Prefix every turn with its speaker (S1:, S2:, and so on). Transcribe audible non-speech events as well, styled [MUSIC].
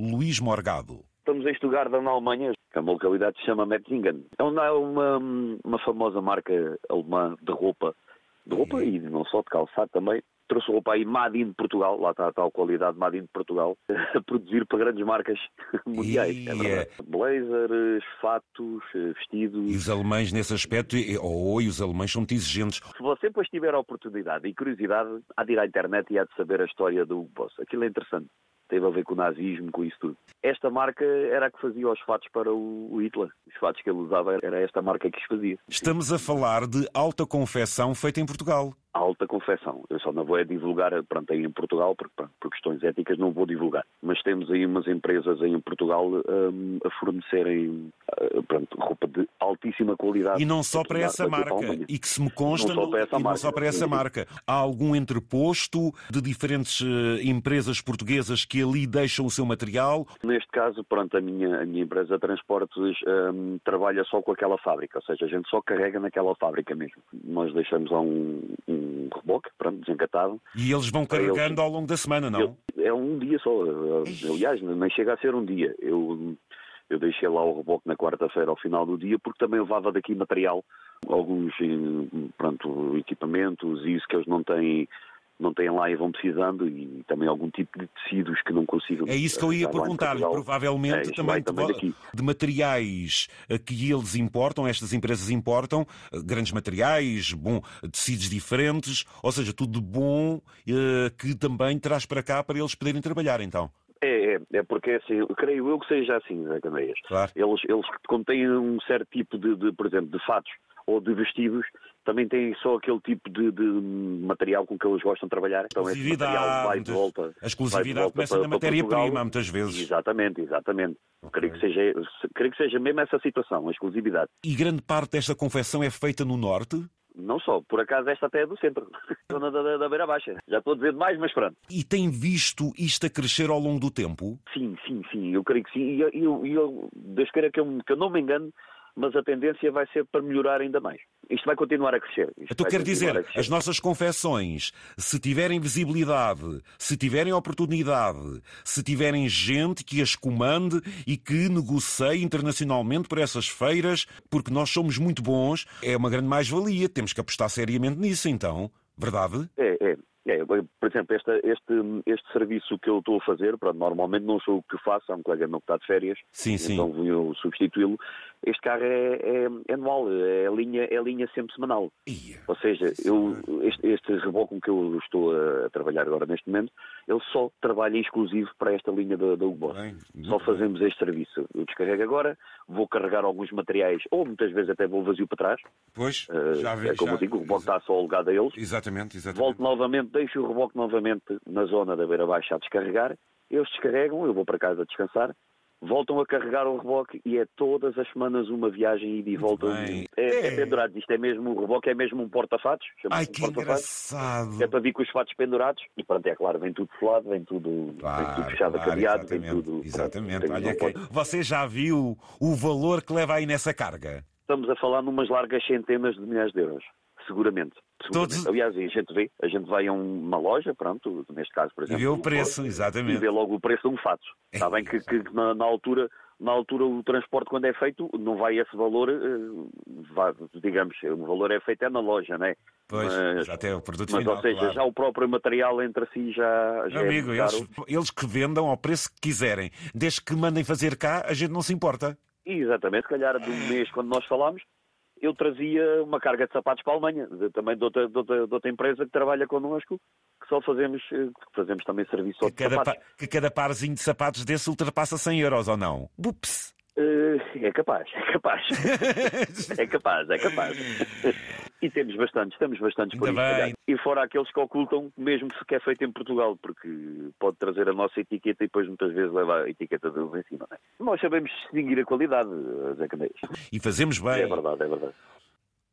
S1: Luís Morgado.
S2: Estamos em Stuttgart, na Alemanha, que é uma localidade que se chama Metzingen. É uma, uma, uma famosa marca alemã de roupa, de roupa e não só, de calçado também, trouxe roupa aí Madin de Portugal, lá está a tal qualidade Madin de Portugal, [LAUGHS] a produzir para grandes marcas [LAUGHS] mundiais. É verdade. Blazers, fatos, vestidos.
S1: E os alemães nesse aspecto, ou oh, os alemães são muito exigentes.
S2: Se você depois tiver a oportunidade e curiosidade, há de ir à internet e há de saber a história do Boss. Aquilo é interessante teve a ver com o nazismo, com isso tudo. Esta marca era a que fazia os fatos para o Hitler. Os fatos que ele usava era esta marca que os fazia.
S1: Estamos a falar de alta confecção feita em Portugal
S2: alta confecção. Eu só não vou é divulgar, pronto, aí em Portugal, porque pronto, por questões éticas não vou divulgar. Mas temos aí umas empresas aí em Portugal um, a fornecerem uh, pronto, roupa de altíssima qualidade.
S1: E não só para essa marca, e que se me consta, não só para essa, marca. Só para essa marca. Há algum entreposto de diferentes uh, empresas portuguesas que ali deixam o seu material?
S2: Neste caso, pronto, a minha, a minha empresa de transportes um, trabalha só com aquela fábrica, ou seja, a gente só carrega naquela fábrica mesmo. Nós deixamos lá um, um reboque, pronto, desencatado.
S1: E eles vão carregando eles... ao longo da semana, não?
S2: é um dia só. Aliás, nem chega a ser um dia. Eu, eu deixei lá o reboque na quarta-feira ao final do dia, porque também levava daqui material, alguns eh, pronto, equipamentos e isso que eles não têm não têm lá e vão precisando e também algum tipo de tecidos que não consigam.
S1: É isso que eu ia perguntar-lhe, provavelmente é, também, também de, de, materiais eh, que eles importam, estas empresas importam, eh, grandes materiais, bom, tecidos diferentes, ou seja, tudo de bom eh, que também traz para cá para eles poderem trabalhar então.
S2: É, é, é porque assim, creio eu que seja assim, Zé Candeias. Claro. Eles, eles contêm um certo tipo de, de, por exemplo, de fatos ou de vestidos também têm só aquele tipo de, de, material com que eles gostam de trabalhar.
S1: Então, esse material vai de volta. A exclusividade começa na matéria-prima, muitas vezes.
S2: Exatamente, exatamente. Okay. Creio, que seja, creio que seja mesmo essa situação, a exclusividade.
S1: E grande parte desta confecção é feita no Norte?
S2: Não só, por acaso esta até é do centro, [LAUGHS] zona da, da, da Beira Baixa. Já estou a dizer demais, mas pronto.
S1: E tem visto isto a crescer ao longo do tempo?
S2: Sim, sim, sim, eu creio que sim. E eu, eu, eu Deus queira que eu, que eu não me engane, mas a tendência vai ser para melhorar ainda mais. Isto vai continuar a crescer. Isto
S1: então quer dizer, as nossas confecções, se tiverem visibilidade, se tiverem oportunidade, se tiverem gente que as comande e que negocie internacionalmente por essas feiras, porque nós somos muito bons, é uma grande mais-valia. Temos que apostar seriamente nisso, então. Verdade?
S2: É, é. É, por exemplo, este, este, este serviço que eu estou a fazer, pronto, normalmente não sou o que faço, há um colega meu que está de férias,
S1: sim,
S2: então vou substituí-lo. Este carro é, é, é, anual, é linha, é linha sempre semanal. Ou seja, eu, este, este reboque com que eu estou a, trabalhar agora neste momento, ele só trabalha exclusivo para esta linha da, da Hugo Só fazemos bem. este serviço. Eu descarrego agora, vou carregar alguns materiais, ou muitas vezes até vou vazio para trás.
S1: Pois, uh, já vi.
S2: É como
S1: já,
S2: eu digo, o reboque está só alugado a eles.
S1: Exatamente, exatamente.
S2: Volto novamente, deixo o reboque novamente na zona da beira baixa a descarregar, eles descarregam, eu vou para casa descansar, voltam a carregar o reboque e é todas as semanas uma viagem ida e volta. É, é, é pendurado. Isto é mesmo, o reboque é mesmo um porta-fatos.
S1: Ai, que engraçado.
S2: É para vir com os fatos pendurados e pronto, é claro, vem tudo selado, vem tudo, claro, vem tudo fechado, claro, cadeado, vem tudo.
S1: Exatamente. Pronto, Olha que... Você já viu o valor que leva aí nessa carga?
S2: Estamos a falar numas largas centenas de milhares de euros seguramente.
S1: Todos...
S2: Aliás, a gente vê, a gente vai a uma loja, pronto, neste caso, por exemplo.
S1: E vê o preço, exatamente.
S2: E vê logo o preço de um fato. É. Está bem que, que na, na, altura, na altura o transporte quando é feito, não vai esse valor, eh, digamos, o valor é feito é na loja, não é?
S1: Pois, mas, já tem o produto mas,
S2: final, ou seja,
S1: claro.
S2: já o próprio material entre si já, já
S1: é amigo, eles, eles que vendam ao preço que quiserem, desde que mandem fazer cá, a gente não se importa.
S2: Exatamente, se calhar de um mês quando nós falamos, eu trazia uma carga de sapatos para a Alemanha, de, também de outra, de, outra, de outra, empresa que trabalha connosco, que só fazemos, eh, fazemos também serviço
S1: que cada, sapatos. que cada parzinho de sapatos desse ultrapassa 100 euros ou não? Bups!
S2: Uh, é capaz, é capaz. [LAUGHS] é capaz, é capaz. E temos bastantes, temos bastantes por aí. E fora aqueles que ocultam, mesmo que é feito em Portugal, porque pode trazer a nossa etiqueta e depois muitas vezes leva a etiqueta deles em cima. É? Nós sabemos distinguir a qualidade, Zé Candeias.
S1: E fazemos bem.
S2: É verdade, é verdade.